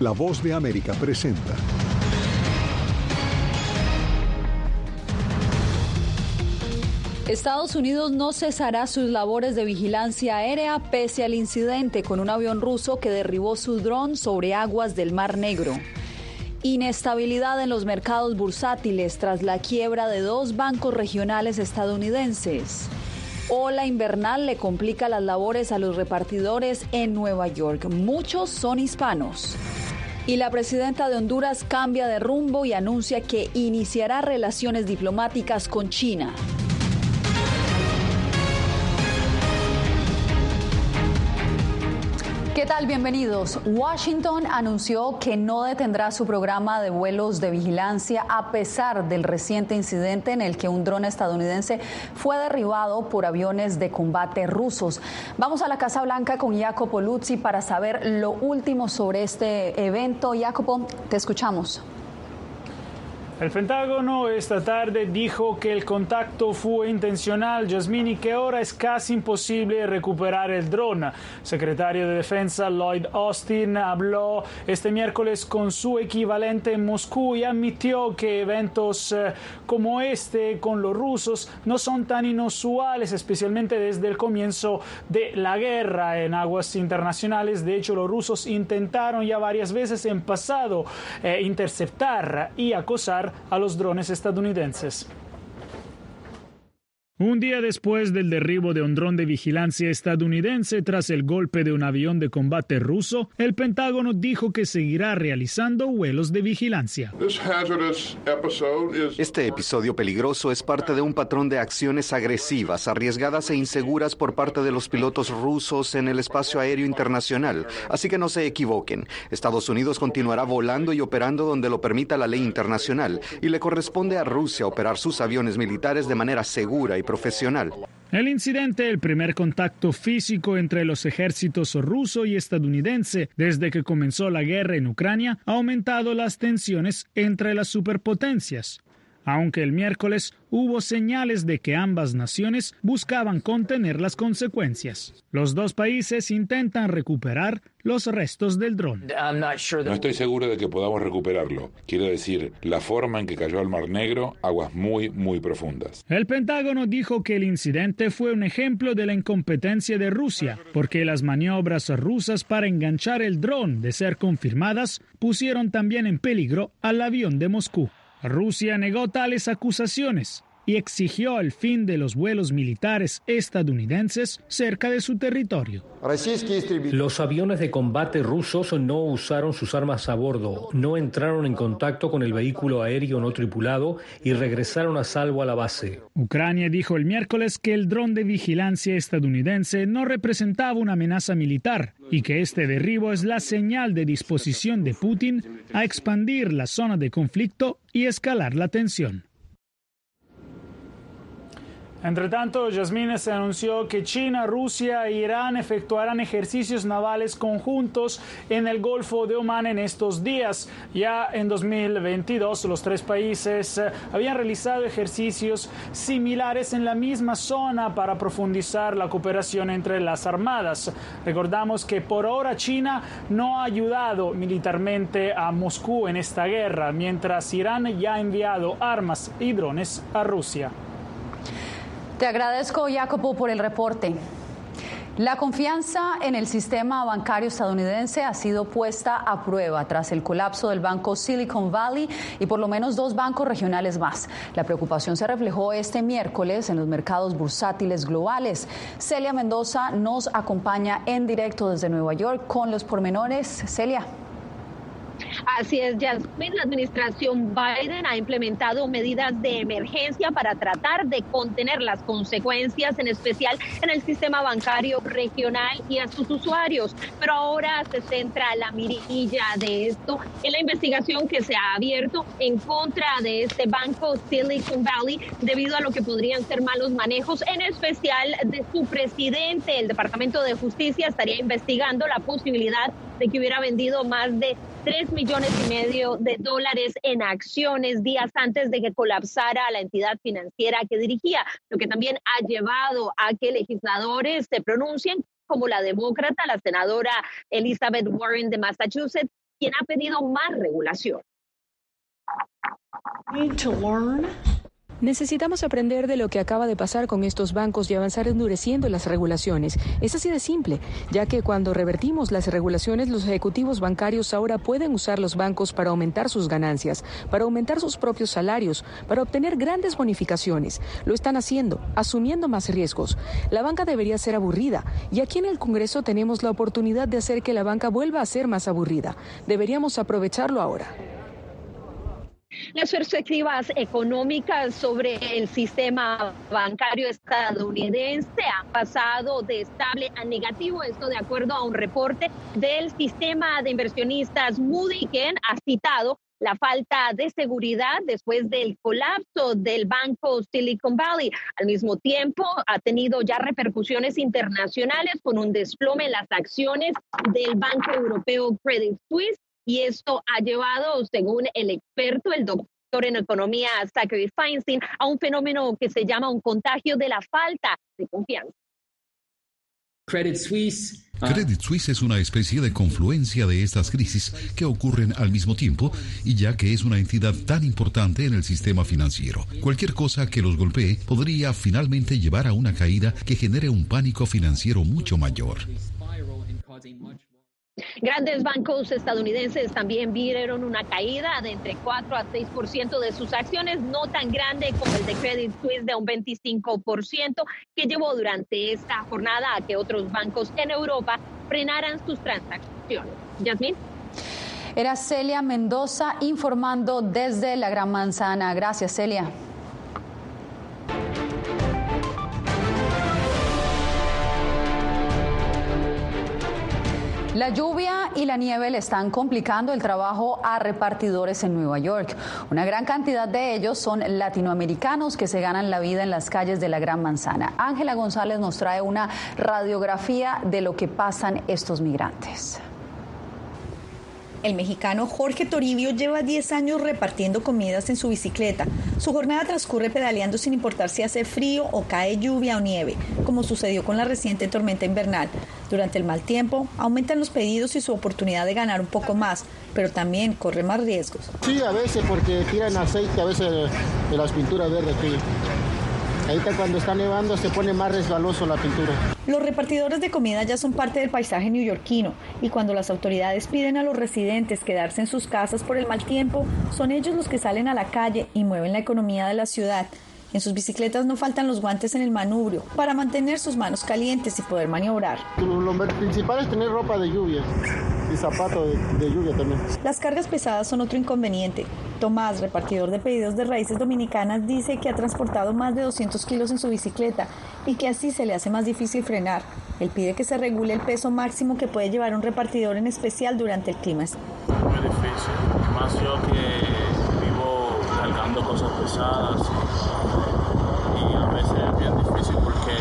La voz de América presenta. Estados Unidos no cesará sus labores de vigilancia aérea pese al incidente con un avión ruso que derribó su dron sobre aguas del Mar Negro. Inestabilidad en los mercados bursátiles tras la quiebra de dos bancos regionales estadounidenses. Ola invernal le complica las labores a los repartidores en Nueva York. Muchos son hispanos. Y la presidenta de Honduras cambia de rumbo y anuncia que iniciará relaciones diplomáticas con China. ¿Qué tal? Bienvenidos. Washington anunció que no detendrá su programa de vuelos de vigilancia a pesar del reciente incidente en el que un dron estadounidense fue derribado por aviones de combate rusos. Vamos a la Casa Blanca con Jacopo Luzzi para saber lo último sobre este evento. Jacopo, te escuchamos. El Pentágono esta tarde dijo que el contacto fue intencional, Jasmine, y que ahora es casi imposible recuperar el dron. Secretario de Defensa Lloyd Austin habló este miércoles con su equivalente en Moscú y admitió que eventos eh, como este con los rusos no son tan inusuales, especialmente desde el comienzo de la guerra en aguas internacionales. De hecho, los rusos intentaron ya varias veces en pasado eh, interceptar y acosar a los drones estadounidenses. Un día después del derribo de un dron de vigilancia estadounidense tras el golpe de un avión de combate ruso, el Pentágono dijo que seguirá realizando vuelos de vigilancia. Este episodio peligroso es parte de un patrón de acciones agresivas, arriesgadas e inseguras por parte de los pilotos rusos en el espacio aéreo internacional. Así que no se equivoquen. Estados Unidos continuará volando y operando donde lo permita la ley internacional y le corresponde a Rusia operar sus aviones militares de manera segura y El incidente, el primer contacto físico entre los ejércitos ruso y estadounidense desde que comenzó la guerra en Ucrania, ha aumentado las tensiones entre las superpotencias aunque el miércoles hubo señales de que ambas naciones buscaban contener las consecuencias. Los dos países intentan recuperar los restos del dron. No estoy seguro de que podamos recuperarlo. Quiero decir, la forma en que cayó al Mar Negro, aguas muy, muy profundas. El Pentágono dijo que el incidente fue un ejemplo de la incompetencia de Rusia, porque las maniobras rusas para enganchar el dron, de ser confirmadas, pusieron también en peligro al avión de Moscú. Rusia negó tales acusaciones y exigió el fin de los vuelos militares estadounidenses cerca de su territorio. Los aviones de combate rusos no usaron sus armas a bordo, no entraron en contacto con el vehículo aéreo no tripulado y regresaron a salvo a la base. Ucrania dijo el miércoles que el dron de vigilancia estadounidense no representaba una amenaza militar y que este derribo es la señal de disposición de Putin a expandir la zona de conflicto y escalar la tensión. Entre tanto, Yasmine se anunció que China, Rusia e Irán efectuarán ejercicios navales conjuntos en el Golfo de Omán en estos días. Ya en 2022, los tres países eh, habían realizado ejercicios similares en la misma zona para profundizar la cooperación entre las armadas. Recordamos que por ahora China no ha ayudado militarmente a Moscú en esta guerra, mientras Irán ya ha enviado armas y drones a Rusia. Te agradezco, Jacopo, por el reporte. La confianza en el sistema bancario estadounidense ha sido puesta a prueba tras el colapso del banco Silicon Valley y por lo menos dos bancos regionales más. La preocupación se reflejó este miércoles en los mercados bursátiles globales. Celia Mendoza nos acompaña en directo desde Nueva York con los pormenores. Celia. Así es, Jasmine, la administración Biden ha implementado medidas de emergencia para tratar de contener las consecuencias, en especial en el sistema bancario regional y a sus usuarios. Pero ahora se centra la mirilla de esto en la investigación que se ha abierto en contra de este banco Silicon Valley debido a lo que podrían ser malos manejos, en especial de su presidente. El Departamento de Justicia estaría investigando la posibilidad de que hubiera vendido más de 3 millones y medio de dólares en acciones días antes de que colapsara la entidad financiera que dirigía, lo que también ha llevado a que legisladores se pronuncien como la demócrata, la senadora Elizabeth Warren de Massachusetts, quien ha pedido más regulación. Necesitamos aprender de lo que acaba de pasar con estos bancos y avanzar endureciendo las regulaciones. Es así de simple, ya que cuando revertimos las regulaciones, los ejecutivos bancarios ahora pueden usar los bancos para aumentar sus ganancias, para aumentar sus propios salarios, para obtener grandes bonificaciones. Lo están haciendo, asumiendo más riesgos. La banca debería ser aburrida y aquí en el Congreso tenemos la oportunidad de hacer que la banca vuelva a ser más aburrida. Deberíamos aprovecharlo ahora. Las perspectivas económicas sobre el sistema bancario estadounidense han pasado de estable a negativo, esto de acuerdo a un reporte del sistema de inversionistas Moody, ha citado la falta de seguridad después del colapso del banco Silicon Valley. Al mismo tiempo, ha tenido ya repercusiones internacionales con un desplome en las acciones del Banco Europeo Credit Suisse y esto ha llevado, según el experto, el doctor en economía Zachary Feinstein, a un fenómeno que se llama un contagio de la falta de confianza. Credit Suisse. Ah. Credit Suisse es una especie de confluencia de estas crisis que ocurren al mismo tiempo y ya que es una entidad tan importante en el sistema financiero, cualquier cosa que los golpee podría finalmente llevar a una caída que genere un pánico financiero mucho mayor. Grandes bancos estadounidenses también vieron una caída de entre 4 a 6% de sus acciones, no tan grande como el de Credit Suisse de un 25%, que llevó durante esta jornada a que otros bancos en Europa frenaran sus transacciones. Yasmin. Era Celia Mendoza informando desde la Gran Manzana. Gracias, Celia. La lluvia y la nieve le están complicando el trabajo a repartidores en Nueva York. Una gran cantidad de ellos son latinoamericanos que se ganan la vida en las calles de la Gran Manzana. Ángela González nos trae una radiografía de lo que pasan estos migrantes. El mexicano Jorge Toribio lleva 10 años repartiendo comidas en su bicicleta. Su jornada transcurre pedaleando sin importar si hace frío o cae lluvia o nieve, como sucedió con la reciente tormenta invernal. Durante el mal tiempo, aumentan los pedidos y su oportunidad de ganar un poco más, pero también corre más riesgos. Sí, a veces porque tiran aceite, a veces de las pinturas verdes aquí. Ahorita cuando está nevando se pone más resbaloso la pintura. Los repartidores de comida ya son parte del paisaje neoyorquino y cuando las autoridades piden a los residentes quedarse en sus casas por el mal tiempo, son ellos los que salen a la calle y mueven la economía de la ciudad. En sus bicicletas no faltan los guantes en el manubrio para mantener sus manos calientes y poder maniobrar. Lo principal es tener ropa de lluvia y zapatos de, lluvia también. Las cargas pesadas son otro inconveniente. Tomás, repartidor de pedidos de raíces dominicanas, dice que ha transportado más de 200 kilos en su bicicleta y que así se le hace más difícil frenar. Él pide que se regule el peso máximo que puede llevar un repartidor en especial durante el clima. Muy difícil, más yo que vivo cargando cosas pesadas y a veces es bien difícil porque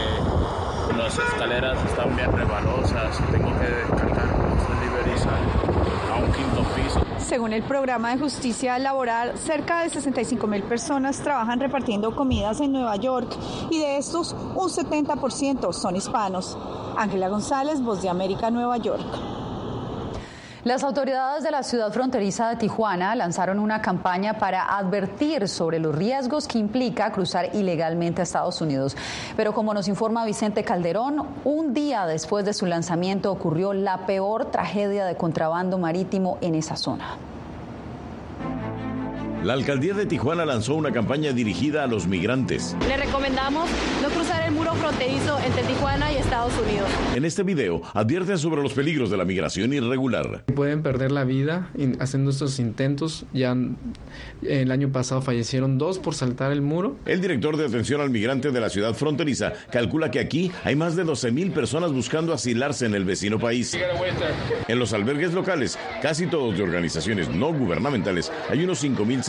están bien rebalosas, tengo que descargar los deliveries a un quinto piso. Según el programa de justicia laboral, cerca de 65 mil personas trabajan repartiendo comidas en Nueva York y de estos un 70% son hispanos. Ángela González, Voz de América, Nueva York. Las autoridades de la ciudad fronteriza de Tijuana lanzaron una campaña para advertir sobre los riesgos que implica cruzar ilegalmente a Estados Unidos. Pero como nos informa Vicente Calderón, un día después de su lanzamiento ocurrió la peor tragedia de contrabando marítimo en esa zona. La alcaldía de Tijuana lanzó una campaña dirigida a los migrantes. Le recomendamos no cruzar el muro fronterizo entre Tijuana y Estados Unidos. En este video advierten sobre los peligros de la migración irregular. Pueden perder la vida haciendo estos intentos. Ya el año pasado fallecieron dos por saltar el muro. El director de atención al migrante de la ciudad fronteriza calcula que aquí hay más de 12 mil personas buscando asilarse en el vecino país. En los albergues locales, casi todos de organizaciones no gubernamentales, hay unos 5 mil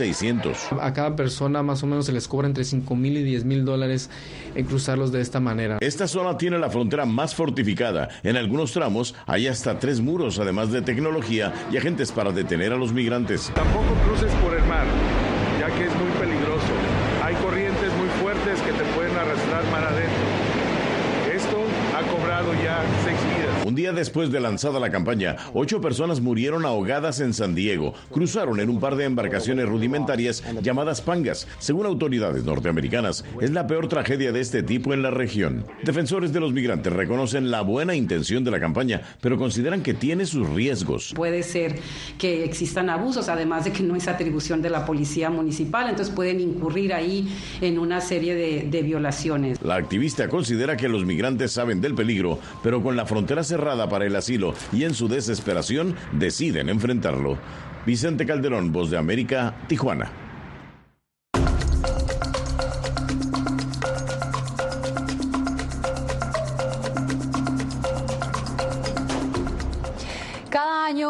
a cada persona más o menos se les cobra entre 5 mil y 10 mil dólares en cruzarlos de esta manera. Esta zona tiene la frontera más fortificada. En algunos tramos hay hasta tres muros, además de tecnología y agentes para detener a los migrantes. Tampoco cruces por el mar, ya que es muy peligroso. Hay corrientes muy fuertes que te pueden arrastrar mar adentro. Esto ha cobrado salvado ya seis vidas. Un día después de lanzada la campaña, ocho personas murieron ahogadas en San Diego. Cruzaron en un par de embarcaciones rudimentarias llamadas pangas. Según autoridades norteamericanas, es la peor tragedia de este tipo en la región. Defensores de los migrantes reconocen la buena intención de la campaña, pero consideran que tiene sus riesgos. Puede ser que existan abusos, además de que no es atribución de la policía municipal, entonces pueden incurrir ahí en una serie de, de violaciones. La activista considera que los migrantes saben del peligro, pero con la frontera cerrada para el asilo y en su desesperación deciden enfrentarlo. Vicente Calderón, Voz de América, Tijuana.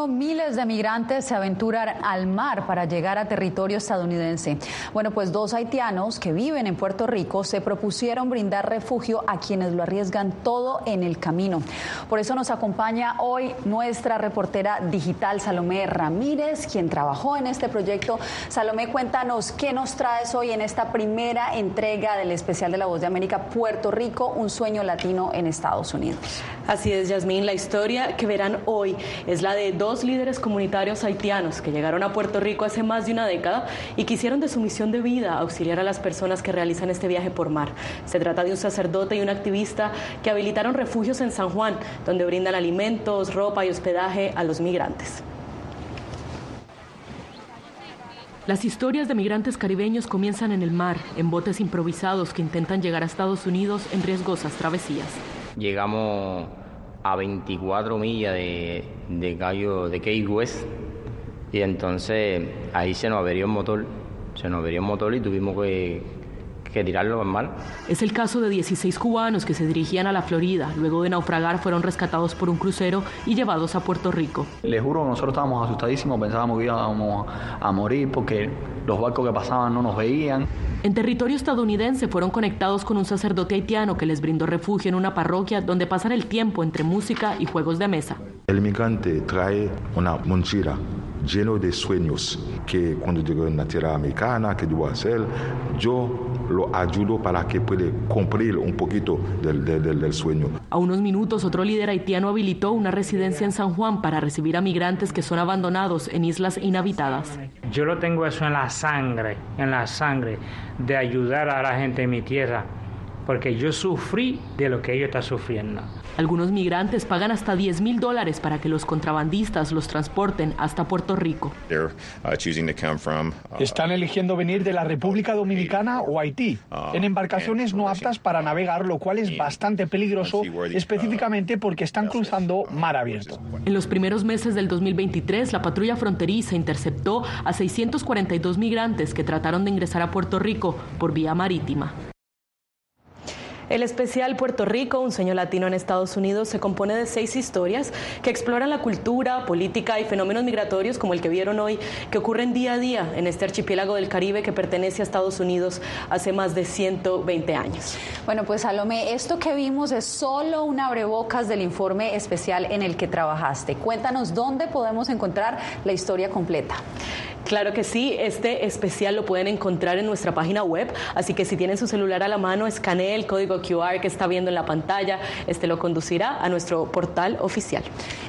Miles de migrantes se aventuran al mar para llegar a territorio estadounidense. Bueno, pues dos haitianos que viven en Puerto Rico se propusieron brindar refugio a quienes lo arriesgan todo en el camino. Por eso nos acompaña hoy nuestra reportera digital Salomé Ramírez, quien trabajó en este proyecto. Salomé, cuéntanos qué nos traes hoy en esta primera entrega del especial de La Voz de América, Puerto Rico, un sueño latino en Estados Unidos. Así es, Yasmín, la historia que verán hoy es la de dos líderes comunitarios haitianos que llegaron a Puerto Rico hace más de una década y quisieron de su misión de vida auxiliar a las personas que realizan este viaje por mar. Se trata de un sacerdote y un activista que habilitaron refugios en San Juan, donde brindan alimentos, ropa y hospedaje a los migrantes. Las historias de migrantes caribeños comienzan en el mar, en botes improvisados que intentan llegar a Estados Unidos en riesgosas travesías. Llegamos a 24 millas de, de Cayo, de Key West, y entonces ahí se nos averió el motor, se nos averió el motor y tuvimos que, que tirarlo al mar. Es el caso de 16 cubanos que se dirigían a la Florida. Luego de naufragar fueron rescatados por un crucero y llevados a Puerto Rico. Les juro, nosotros estábamos asustadísimos, pensábamos que íbamos a morir porque los barcos que pasaban no nos veían. En territorio estadounidense fueron conectados con un sacerdote haitiano que les brindó refugio en una parroquia donde pasan el tiempo entre música y juegos de mesa. El migrante trae una mochila lleno de sueños que cuando llegó en la tierra americana, que debo hacer, yo lo ayudo para que pueda cumplir un poquito del, del, del, sueño. A unos minutos, otro líder haitiano habilitó una residencia en San Juan para recibir a migrantes que son abandonados en islas inhabitadas. Yo lo tengo eso en la sangre, en la sangre, de ayudar a la gente en mi tierra, porque yo sufrí de lo que ellos están sufriendo. Algunos migrantes pagan hasta 10 mil dólares para que los contrabandistas los transporten hasta Puerto Rico. Están eligiendo venir de la República Dominicana o Haití, en embarcaciones no aptas para navegar, lo cual es bastante peligroso, específicamente porque están cruzando mar abierto. En los primeros meses del 2023, la patrulla fronteriza interceptó a 642 migrantes que trataron de ingresar a Puerto Rico por vía marítima. El especial Puerto Rico, un sueño latino en Estados Unidos, se compone de seis historias que exploran la cultura, política y fenómenos migratorios como el que vieron hoy, que ocurren día a día en este archipiélago del Caribe que pertenece a Estados Unidos hace más de 120 años. Bueno, pues Salomé, esto que vimos es solo un abrebocas del informe especial en el que trabajaste. Cuéntanos dónde podemos encontrar la historia completa. Claro que sí, este especial lo pueden encontrar en nuestra página web, así que si tienen su celular a la mano, escanee el código QR que está viendo en la pantalla, este lo conducirá a nuestro portal oficial.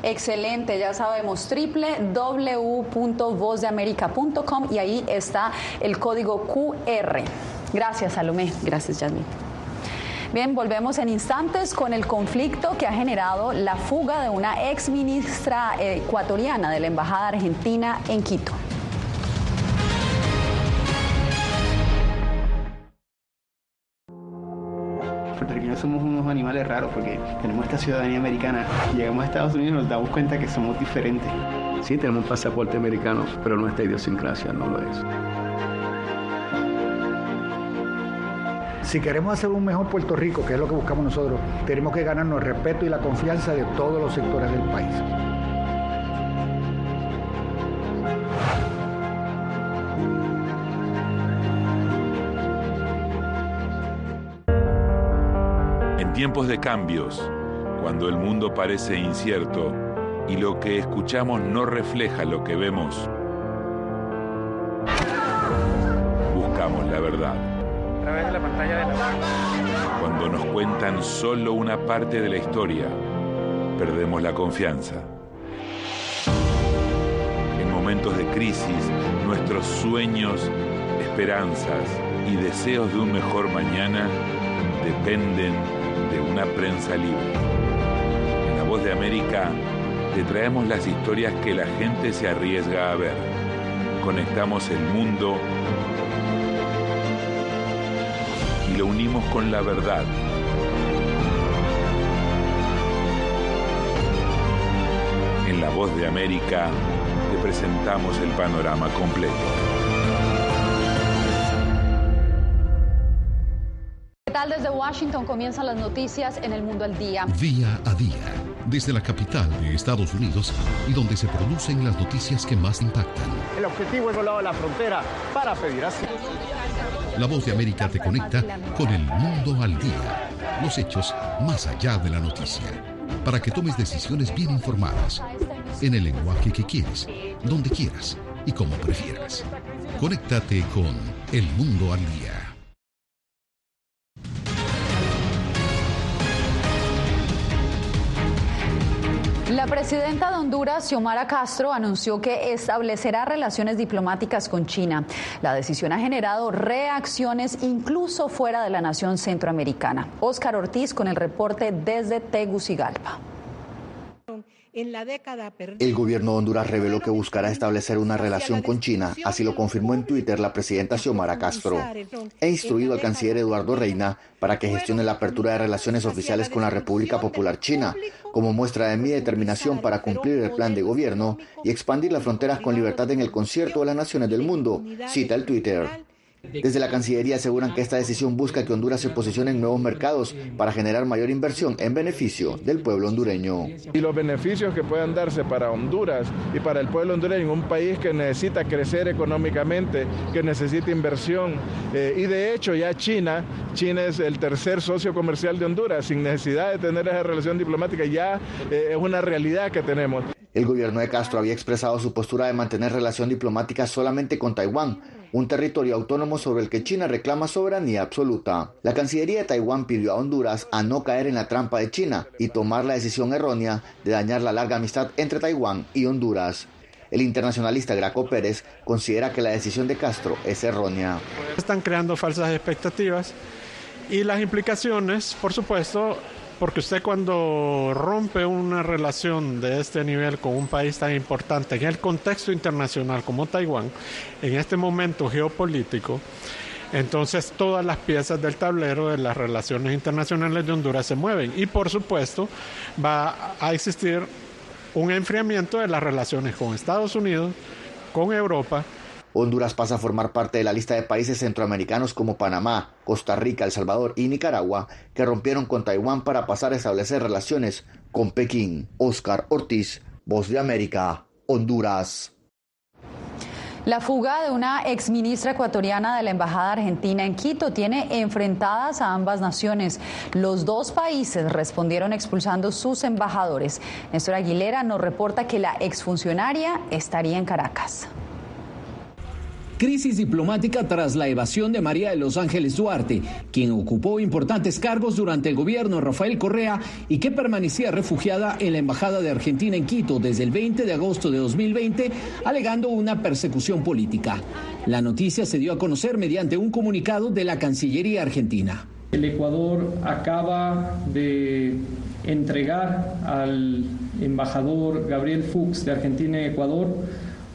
Excelente, ya sabemos, www.vozdeamerica.com y ahí está el código QR. Gracias, Salomé. Gracias, Yasmin. Bien, volvemos en instantes con el conflicto que ha generado la fuga de una ex ministra ecuatoriana de la Embajada Argentina en Quito. Puertorriqueños somos unos animales raros porque tenemos esta ciudadanía americana. Llegamos a Estados Unidos y nos damos cuenta que somos diferentes. Sí, tenemos un pasaporte americano, pero nuestra idiosincrasia no lo es. Si queremos hacer un mejor Puerto Rico, que es lo que buscamos nosotros, tenemos que ganarnos el respeto y la confianza de todos los sectores del país. Tiempos de cambios, cuando el mundo parece incierto y lo que escuchamos no refleja lo que vemos, buscamos la verdad. a través de la pantalla de la Cuando nos cuentan solo una parte de la historia, perdemos la confianza. En momentos de crisis, nuestros sueños, esperanzas y deseos de un mejor mañana dependen de una prensa libre. En La Voz de América te traemos las historias que la gente se arriesga a ver. Conectamos el mundo y lo unimos con la verdad. En La Voz de América te presentamos el panorama completo. Washington comienzan las noticias en el mundo al día? Día a día, desde la capital de Estados Unidos y donde se producen las noticias que más impactan. El objetivo es volar la frontera para pedir asilo. La voz de América te conecta con el mundo al día, los hechos más allá de la noticia, para que tomes decisiones bien informadas, en el lenguaje que quieres, donde quieras y como prefieras. Conéctate con El Mundo al Día. La presidenta de Honduras, Xiomara Castro, anunció que establecerá relaciones diplomáticas con China. La decisión ha generado reacciones incluso fuera de la nación centroamericana. Óscar Ortiz con el reporte desde Tegucigalpa. En la década El gobierno de Honduras reveló que buscará establecer una relación con China, así lo confirmó en Twitter la presidenta Xiomara Castro. He instruido al canciller Eduardo Reina para que gestione la apertura de relaciones oficiales con la República Popular China, como muestra de mi determinación para cumplir el plan de gobierno y expandir las fronteras con libertad en el concierto de las naciones del mundo, cita el Twitter. Desde la Cancillería aseguran que esta decisión busca que Honduras se posicione en nuevos mercados para generar mayor inversión en beneficio del pueblo hondureño. Y los beneficios que puedan darse para Honduras y para el pueblo hondureño, un país que necesita crecer económicamente, que necesita inversión. Eh, y de hecho ya China, China es el tercer socio comercial de Honduras, sin necesidad de tener esa relación diplomática, ya eh, es una realidad que tenemos. El gobierno de Castro había expresado su postura de mantener relación diplomática solamente con Taiwán, un territorio autónomo sobre el que China reclama soberanía absoluta. La Cancillería de Taiwán pidió a Honduras a no caer en la trampa de China y tomar la decisión errónea de dañar la larga amistad entre Taiwán y Honduras. El internacionalista Graco Pérez considera que la decisión de Castro es errónea. Están creando falsas expectativas y las implicaciones, por supuesto, porque usted cuando rompe una relación de este nivel con un país tan importante en el contexto internacional como Taiwán, en este momento geopolítico, entonces todas las piezas del tablero de las relaciones internacionales de Honduras se mueven. Y por supuesto va a existir un enfriamiento de las relaciones con Estados Unidos, con Europa Honduras pasa a formar parte de la lista de países centroamericanos como Panamá, Costa Rica, El Salvador y Nicaragua, que rompieron con Taiwán para pasar a establecer relaciones con Pekín. Oscar Ortiz, Voz de América, Honduras. La fuga de una exministra ecuatoriana de la Embajada Argentina en Quito tiene enfrentadas a ambas naciones. Los dos países respondieron expulsando sus embajadores. Néstor Aguilera nos reporta que la exfuncionaria estaría en Caracas. Crisis diplomática tras la evasión de María de Los Ángeles Duarte, quien ocupó importantes cargos durante el gobierno de Rafael Correa y que permanecía refugiada en la Embajada de Argentina en Quito desde el 20 de agosto de 2020, alegando una persecución política. La noticia se dio a conocer mediante un comunicado de la Cancillería argentina. El Ecuador acaba de entregar al embajador Gabriel Fuchs de Argentina en Ecuador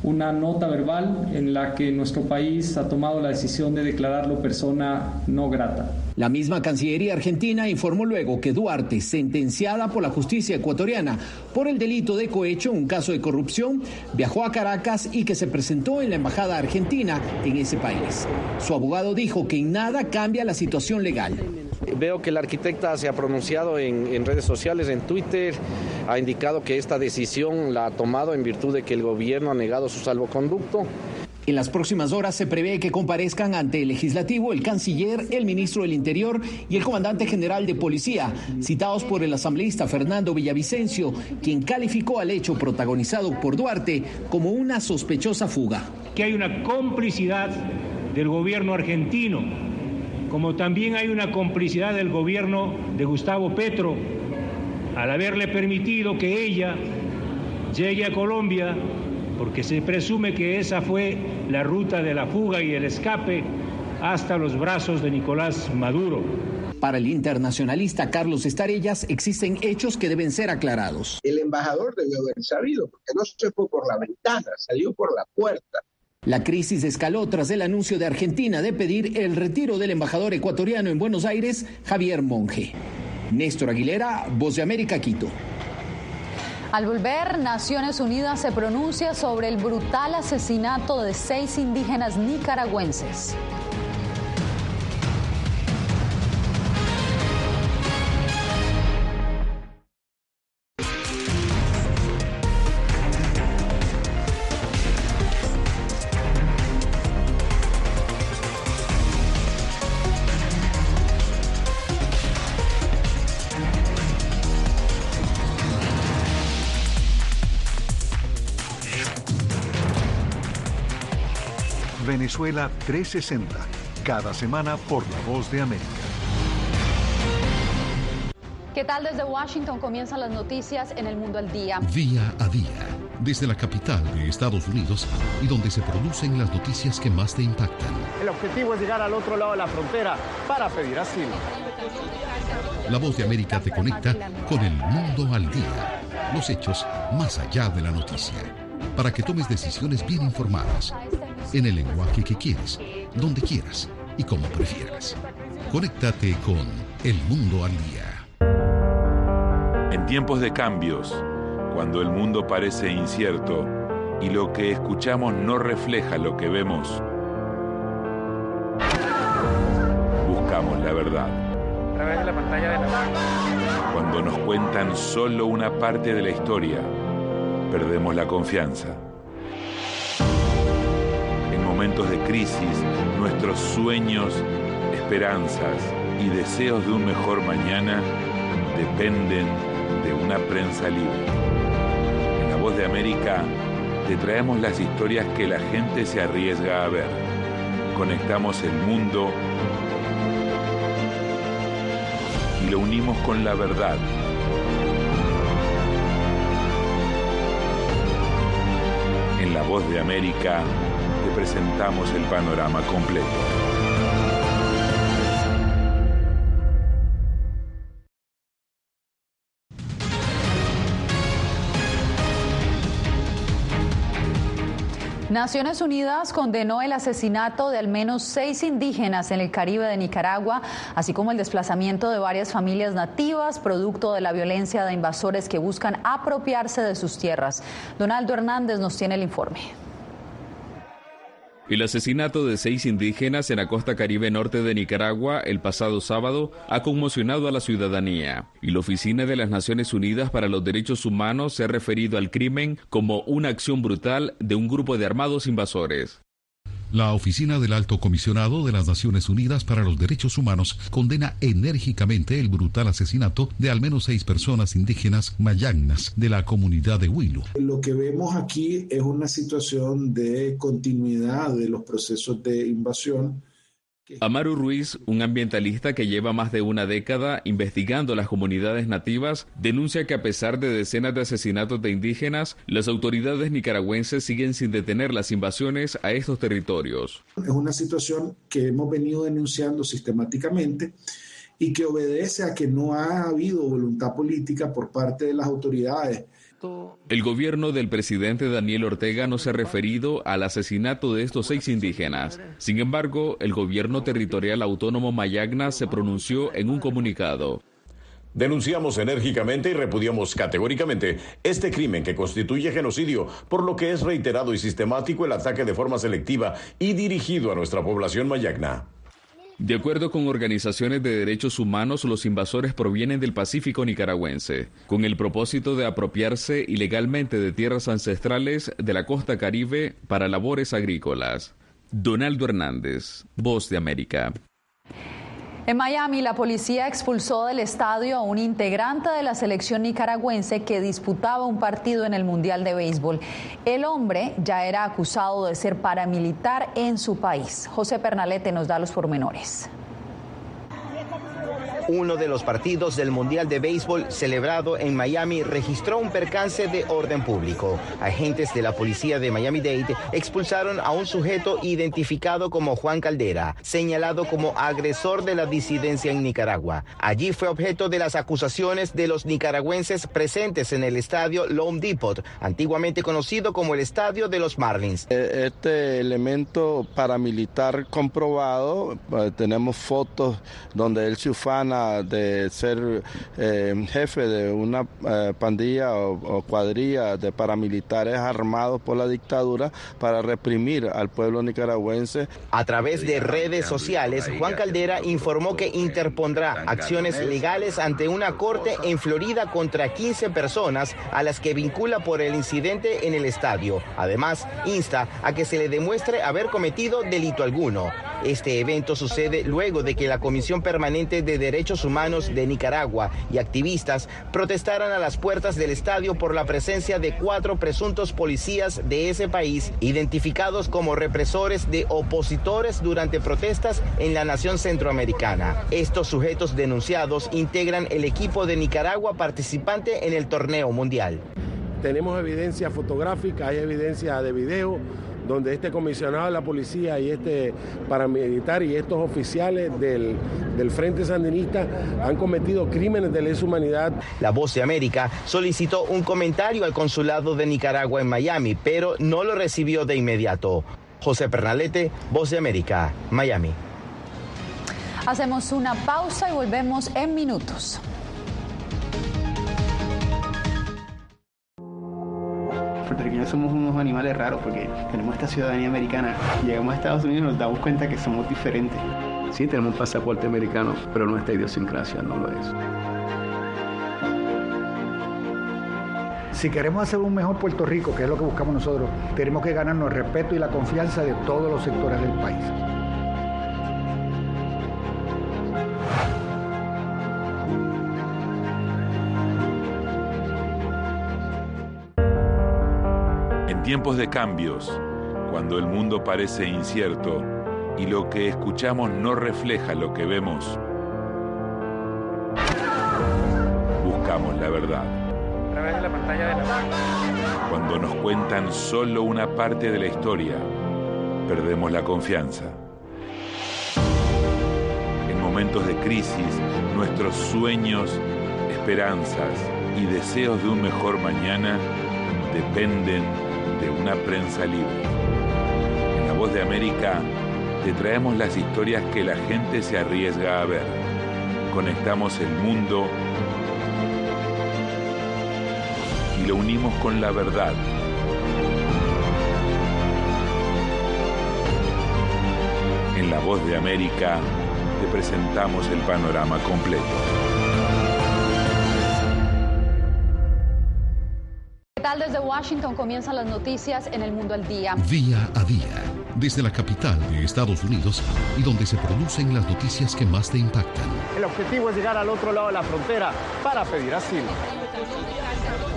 una nota verbal en la que nuestro país ha tomado la decisión de declararlo persona no grata. La misma Cancillería argentina informó luego que Duarte, sentenciada por la justicia ecuatoriana por el delito de cohecho, un caso de corrupción, viajó a Caracas y que se presentó en la embajada argentina en ese país. Su abogado dijo que en nada cambia la situación legal. Veo que la arquitecta se ha pronunciado en, en, redes sociales, en Twitter, ha indicado que esta decisión la ha tomado en virtud de que el gobierno ha negado su salvoconducto. En las próximas horas se prevé que comparezcan ante el legislativo el canciller, el ministro del Interior y el comandante general de policía, citados por el asambleísta Fernando Villavicencio, quien calificó al hecho protagonizado por Duarte como una sospechosa fuga. Que hay una complicidad del gobierno argentino como también hay una complicidad del gobierno de Gustavo Petro al haberle permitido que ella llegue a Colombia, porque se presume que esa fue la ruta de la fuga y el escape hasta los brazos de Nicolás Maduro. Para el internacionalista Carlos Estarellas existen hechos que deben ser aclarados. El embajador debió haber sabido, porque no se fue por la ventana, salió por la puerta. La crisis escaló tras el anuncio de Argentina de pedir el retiro del embajador ecuatoriano en Buenos Aires, Javier Monge. Néstor Aguilera, Voz de América, Quito. Al volver, Naciones Unidas se pronuncia sobre el brutal asesinato de seis indígenas nicaragüenses. Venezuela 360, cada semana por La Voz de América. ¿Qué tal desde Washington comienzan las noticias en el mundo al día? Día a día, desde la capital de Estados Unidos y donde se producen las noticias que más te impactan. El objetivo es llegar al otro lado de la frontera para pedir asilo. La Voz de América te conecta con el mundo al día, los hechos más allá de la noticia, para que tomes decisiones bien informadas en el lenguaje que quieres, donde quieras y como prefieras. Conéctate con El Mundo al Día. En tiempos de cambios, cuando el mundo parece incierto y lo que escuchamos no refleja lo que vemos, buscamos la verdad. A través de la pantalla de la... Cuando nos cuentan solo una parte de la historia, perdemos la confianza. De crisis, nuestros sueños, esperanzas y deseos de un mejor mañana dependen de una prensa libre. En La Voz de América te traemos las historias que la gente se arriesga a ver. Conectamos el mundo y lo unimos con la verdad. En La Voz de América te presentamos el panorama completo. Naciones Unidas condenó el asesinato de al menos seis indígenas en el Caribe de Nicaragua, así como el desplazamiento de varias familias nativas, producto de la violencia de invasores que buscan apropiarse de sus tierras. Donaldo Hernández nos tiene el informe. El asesinato de seis indígenas en la costa caribe norte de Nicaragua el pasado sábado ha conmocionado a la ciudadanía y la Oficina de las Naciones Unidas para los Derechos Humanos se ha referido al crimen como una acción brutal de un grupo de armados invasores. La Oficina del Alto Comisionado de las Naciones Unidas para los Derechos Humanos condena enérgicamente el brutal asesinato de al menos seis personas indígenas mayagnas de la comunidad de Huilo. Lo que vemos aquí es una situación de continuidad de los procesos de invasión. Amaru Ruiz, un ambientalista que lleva más de una década investigando las comunidades nativas, denuncia que a pesar de decenas de asesinatos de indígenas, las autoridades nicaragüenses siguen sin detener las invasiones a estos territorios. Es una situación que hemos venido denunciando sistemáticamente y que obedece a que no ha habido voluntad política por parte de las autoridades el gobierno del presidente Daniel Ortega no se ha referido al asesinato de estos seis indígenas. Sin embargo, el gobierno territorial autónomo Mayagna se pronunció en un comunicado. Denunciamos enérgicamente y repudiamos categóricamente este crimen que constituye genocidio, por lo que es reiterado y sistemático el ataque de forma selectiva y dirigido a nuestra población mayagna. De acuerdo con organizaciones de derechos humanos, los invasores provienen del Pacífico nicaragüense, con el propósito de apropiarse ilegalmente de tierras ancestrales de la costa caribe para labores agrícolas. Donaldo Hernández, Voz de América. En Miami, la policía expulsó del estadio a un integrante de la selección nicaragüense que disputaba un partido en el Mundial de Béisbol. El hombre ya era acusado de ser paramilitar en su país. José Pernalete nos da los pormenores. Uno de los partidos del Mundial de Béisbol celebrado en Miami registró un percance de orden público. Agentes de la policía de Miami-Dade expulsaron a un sujeto identificado como Juan Caldera, señalado como agresor de la disidencia en Nicaragua. Allí fue objeto de las acusaciones de los nicaragüenses presentes en el estadio Lone Depot, antiguamente conocido como el estadio de los Marlins. Eh, este elemento paramilitar comprobado, eh, tenemos fotos donde él se ufana de ser eh, jefe de una eh, pandilla o, cuadrilla de paramilitares armados por la dictadura para reprimir al pueblo nicaragüense. A través de redes sociales, Juan Caldera informó que interpondrá acciones legales ante una corte en Florida contra 15 personas a las que vincula por el incidente en el estadio. Además, insta a que se le demuestre haber cometido delito alguno. Este evento sucede luego de que la Comisión Permanente de Derechos Humanos de Nicaragua y activistas protestaran a las puertas del estadio por la presencia de cuatro presuntos policías de ese país identificados como represores de opositores durante protestas en la nación centroamericana. Estos sujetos denunciados integran el equipo de Nicaragua participante en el torneo mundial. Tenemos evidencia fotográfica, hay evidencia de video donde este comisionado de la policía y este paramilitar y estos oficiales del, del Frente Sandinista han cometido crímenes de lesa humanidad. La Voz de América solicitó un comentario al consulado de Nicaragua en Miami, pero no lo recibió de inmediato. José Pernalete, Voz de América, Miami. Hacemos una pausa y volvemos en minutos. Puertorriqueños somos unos animales raros porque tenemos esta ciudadanía americana. Llegamos a Estados Unidos y nos damos cuenta que somos diferentes. Sí, tenemos un pasaporte americano, pero nuestra idiosincrasia no lo es. Si queremos hacer un mejor Puerto Rico, que es lo que buscamos nosotros, tenemos que ganarnos el respeto y la confianza de todos los sectores del país. Tiempos de cambios, cuando el mundo parece incierto y lo que escuchamos no refleja lo que vemos, buscamos la verdad. Cuando nos cuentan solo una parte de la historia, perdemos la confianza. En momentos de crisis, nuestros sueños, esperanzas y deseos de un mejor mañana dependen de una prensa libre. En La Voz de América te traemos las historias que la gente se arriesga a ver. Conectamos el mundo y lo unimos con la verdad. En La Voz de América te presentamos el panorama completo. Washington comienzan las noticias en el mundo al día. Día a día, desde la capital de Estados Unidos y donde se producen las noticias que más te impactan. El objetivo es llegar al otro lado de la frontera para pedir asilo.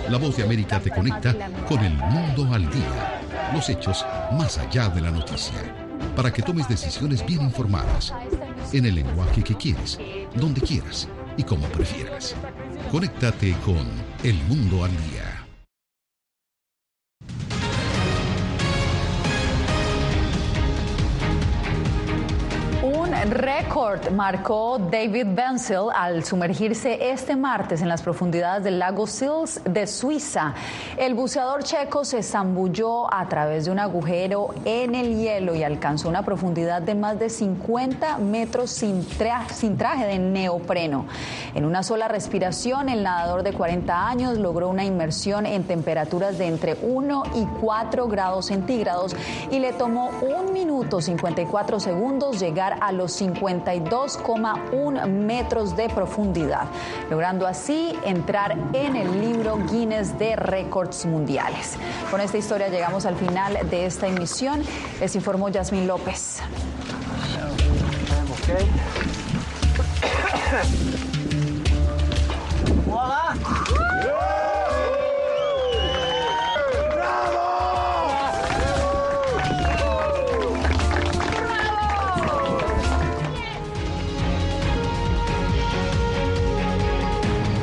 La voz de América te conecta con el mundo al día. Los hechos más allá de la noticia. Para que tomes decisiones bien informadas. En el lenguaje que quieres, donde quieras y como prefieras. Conéctate con El Mundo al Día. Récord marcó David Benzel al sumergirse este martes en las profundidades del lago Sils de Suiza. El buceador checo se zambulló a través de un agujero en el hielo y alcanzó una profundidad de más de 50 metros sin, traje de neopreno. En una sola respiración, el nadador de 40 años logró una inmersión en temperaturas de entre 1 y 4 grados centígrados y le tomó un minuto 54 segundos llegar a los 52,1 metros de profundidad, logrando así entrar en el libro Guinness de récords mundiales. Con esta historia llegamos al final de esta emisión. Les informó Yasmín López.